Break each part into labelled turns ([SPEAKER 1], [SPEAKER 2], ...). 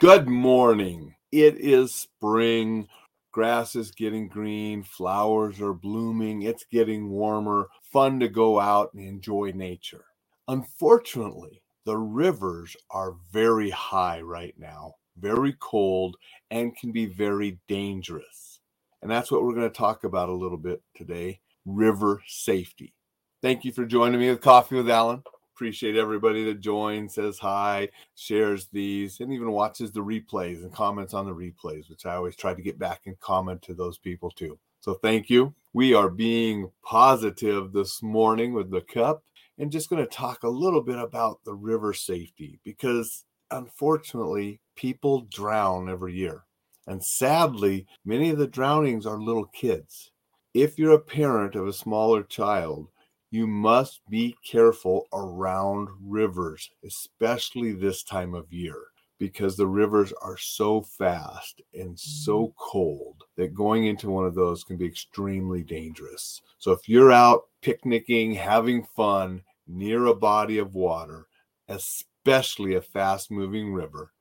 [SPEAKER 1] Good morning. It is spring. Grass is getting green. Flowers are blooming. It's getting warmer. Fun to go out and enjoy nature. Unfortunately, the rivers are very high right now, very cold, and can be very dangerous. And that's what we're going to talk about a little bit today river safety. Thank you for joining me with Coffee with Alain appreciate everybody that joins, says hi, shares these, and even watches the replays and comments on the replays, which I always try to get back and comment to those people too. So thank you. We are being positive this morning with the cup and just going to talk a little bit about the river safety because unfortunately, people drown every year. And sadly, many of the drownings are little kids. If you're a parent of a smaller child, you must be careful around rivers, especially this time of year, because the rivers are so fast and so mm-hmm. cold that going into one of those can be extremely dangerous. So if you're out picnicking, having fun near a body of water, especially a fast moving river,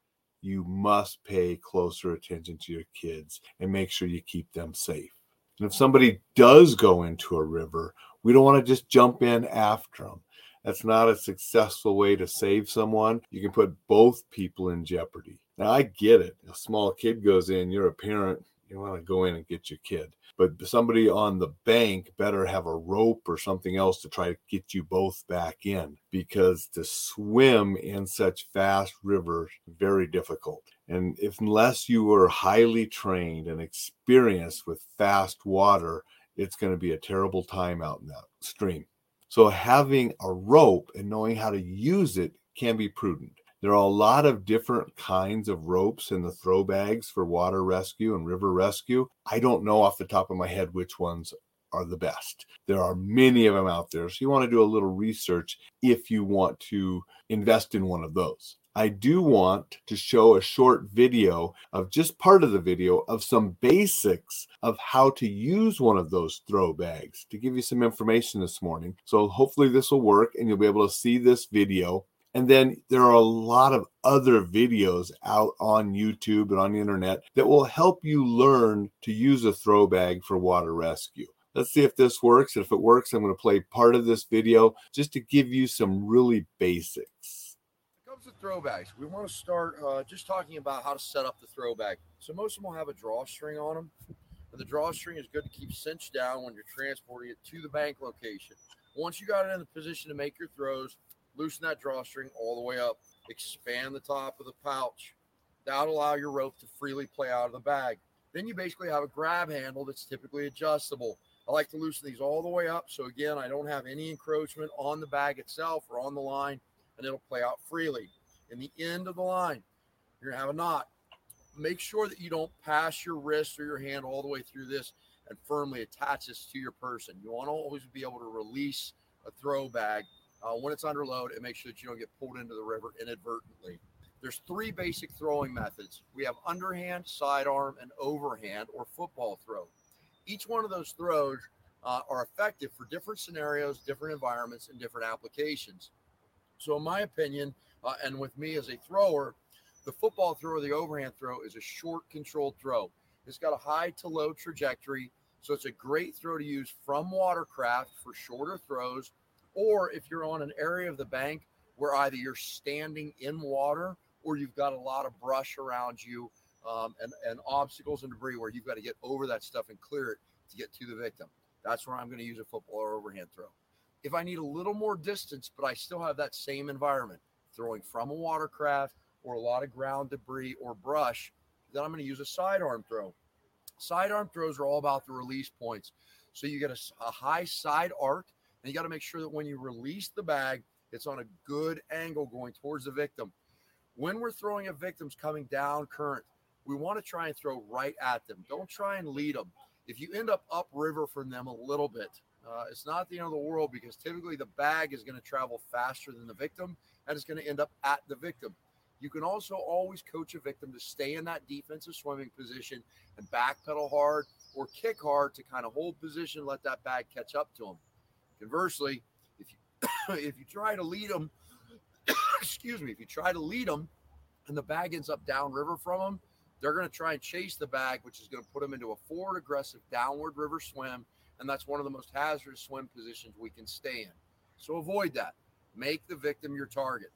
[SPEAKER 1] you must pay closer attention to your kids and make sure you keep them safe. And if somebody does go into a river, we don't want to just jump in after them. That's not a successful way to save someone. You can put both people in jeopardy. Now, I get it. A small kid goes in, you're a parent, you want to go in and get your kid. But somebody on the bank better have a rope or something else to try to get you both back in because to swim in such fast rivers very difficult. And if unless you are highly trained and experienced with fast water, it's going to be a terrible time out in that stream. So having a rope and knowing how to use it can be prudent. There are a lot of different kinds of ropes in the throw bags for water rescue and river rescue. I don't know off the top of my head which ones are the best. There are many of them out there. So you want to do a little research if you want to invest in one of those. I do want to show a short video of just part of the video of some basics of how to use one of those throw bags to give you some information this morning. So hopefully this will work and you'll be able to see this video. And then there are a lot of other videos out on YouTube and on the internet that will help you learn to use a throw bag for water rescue. Let's see if this works. If it works, I'm going to play part of this video just to give you some really basics
[SPEAKER 2] comes to throw bags, we want to start uh, just talking about how to set up the throw bag. So most of them will have a drawstring on them. And the drawstring is good to keep cinched down when you're transporting it to the bank location. Once you got it in the position to make your throws, loosen that drawstring all the way up. Expand the top of the pouch. That'll allow your rope to freely play out of the bag. Then you basically have a grab handle that's typically adjustable. I like to loosen these all the way up. So again, I don't have any encroachment on the bag itself or on the line and it'll play out freely. In the end of the line, you're gonna have a knot. Make sure that you don't pass your wrist or your hand all the way through this and firmly attach this to your person. You want to always be able to release a throw bag uh, when it's under load and make sure that you don't get pulled into the river inadvertently. There's three basic throwing methods. We have underhand, sidearm, and overhand or football throw. Each one of those throws uh, are effective for different scenarios, different environments, and different applications. So, in my opinion, uh, and with me as a thrower, the football throw or the overhand throw is a short, controlled throw. It's got a high to low trajectory. So, it's a great throw to use from watercraft for shorter throws, or if you're on an area of the bank where either you're standing in water or you've got a lot of brush around you um, and, and obstacles and debris where you've got to get over that stuff and clear it to get to the victim. That's where I'm going to use a football or overhand throw. If I need a little more distance, but I still have that same environment, throwing from a watercraft or a lot of ground debris or brush, then I'm going to use a sidearm throw. Sidearm throws are all about the release points. So you get a, a high side arc, and you got to make sure that when you release the bag, it's on a good angle going towards the victim. When we're throwing at victims coming down current, we want to try and throw right at them. Don't try and lead them. If you end up upriver from them a little bit, uh, it's not the end of the world because typically the bag is going to travel faster than the victim and it's going to end up at the victim. You can also always coach a victim to stay in that defensive swimming position and backpedal hard or kick hard to kind of hold position, let that bag catch up to them. Conversely, if you if you try to lead them, excuse me, if you try to lead them and the bag ends up downriver from them, they're going to try and chase the bag, which is going to put them into a forward aggressive downward river swim. And that's one of the most hazardous swim positions we can stay in. So avoid that. Make the victim your target.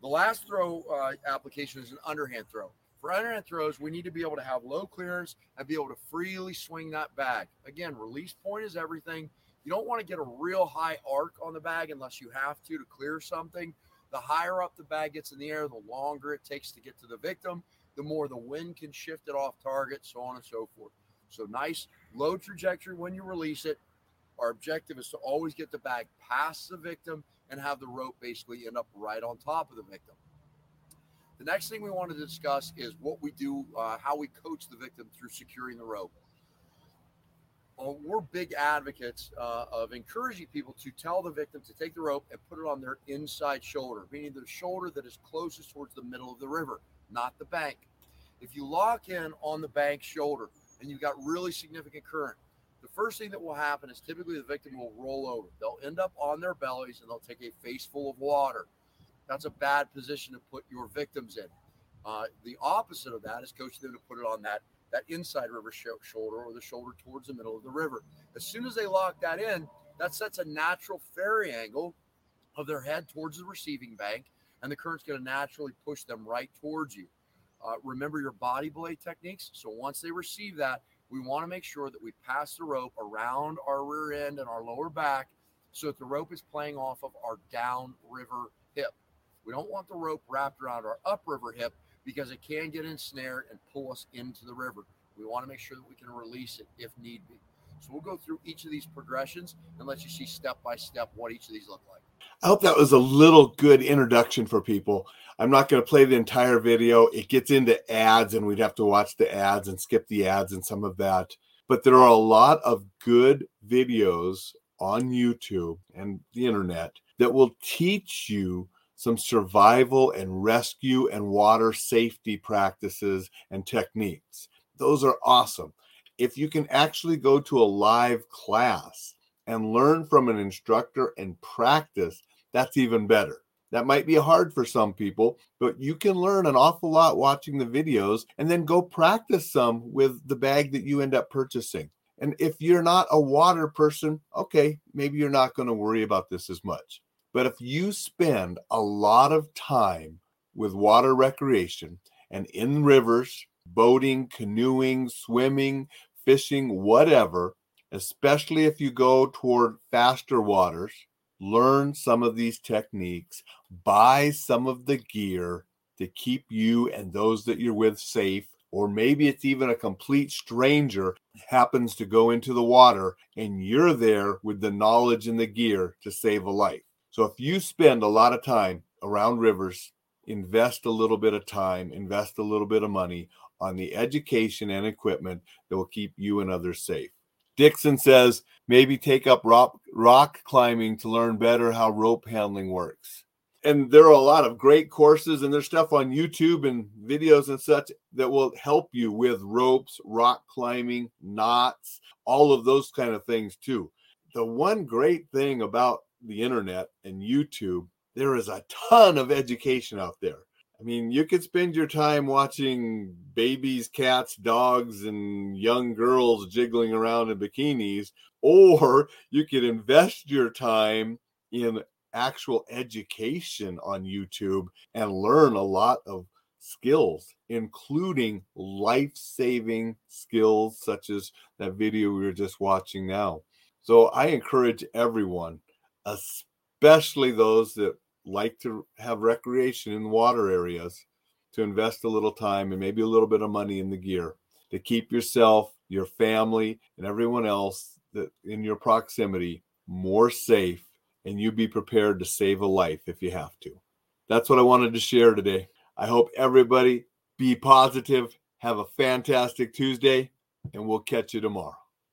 [SPEAKER 2] The last throw uh, application is an underhand throw. For underhand throws, we need to be able to have low clearance and be able to freely swing that bag. Again, release point is everything. You don't want to get a real high arc on the bag unless you have to to clear something. The higher up the bag gets in the air, the longer it takes to get to the victim, the more the wind can shift it off target, so on and so forth. So nice low trajectory when you release it. Our objective is to always get the bag past the victim and have the rope basically end up right on top of the victim. The next thing we want to discuss is what we do, uh, how we coach the victim through securing the rope. Well, we're big advocates uh, of encouraging people to tell the victim to take the rope and put it on their inside shoulder, meaning the shoulder that is closest towards the middle of the river not the bank. If you lock in on the bank shoulder and you've got really significant current, the first thing that will happen is typically the victim will roll over. They'll end up on their bellies and they'll take a face full of water. That's a bad position to put your victims in. Uh, the opposite of that is coaching them to put it on that that inside river sh- shoulder or the shoulder towards the middle of the river. As soon as they lock that in, that sets a natural ferry angle of their head towards the receiving bank, and the current's going to naturally push them right towards you. Uh, remember your body blade techniques. So once they receive that, we want to make sure that we pass the rope around our rear end and our lower back so that the rope is playing off of our downriver hip. We don't want the rope wrapped around our upriver hip because it can get ensnared and pull us into the river. We want to make sure that we can release it if need be. So we'll go through each of these progressions and let you see step by step what each of these look like.
[SPEAKER 1] I hope that was a little good introduction for people. I'm not going to play the entire video. It gets into ads, and we'd have to watch the ads and skip the ads and some of that. But there are a lot of good videos on YouTube and the internet that will teach you some survival and rescue and water safety practices and techniques. Those are awesome. If you can actually go to a live class and learn from an instructor and practice, that's even better. That might be hard for some people, but you can learn an awful lot watching the videos and then go practice some with the bag that you end up purchasing. And if you're not a water person, okay, maybe you're not going to worry about this as much. But if you spend a lot of time with water recreation and in rivers, boating, canoeing, swimming, fishing, whatever, especially if you go toward faster waters, learn some of these techniques, buy some of the gear to keep you and those that you're with safe. Or maybe it's even a complete stranger happens to go into the water and you're there with the knowledge and the gear to save a life. So if you spend a lot of time around rivers, invest a little bit of time, invest a little bit of money on the education and equipment that will keep you and others safe. Dixon says maybe take up rock, rock climbing to learn better how rope handling works. And there are a lot of great courses and there's stuff on YouTube and videos and such that will help you with ropes, rock climbing, knots, all of those kind of things too. The one great thing about the internet and YouTube, there is a ton of education out there. I mean, you could spend your time watching babies, cats, dogs, and young girls jiggling around in bikinis, or you could invest your time in actual education on YouTube and learn a lot of skills, including life saving skills such as that video we were just watching now. So I encourage everyone, especially those that like to have recreation in water areas to invest a little time and maybe a little bit of money in the gear to keep yourself, your family, and everyone else that in your proximity more safe and you be prepared to save a life if you have to. That's what I wanted to share today. I hope everybody be positive, have a fantastic Tuesday, and we'll catch you tomorrow.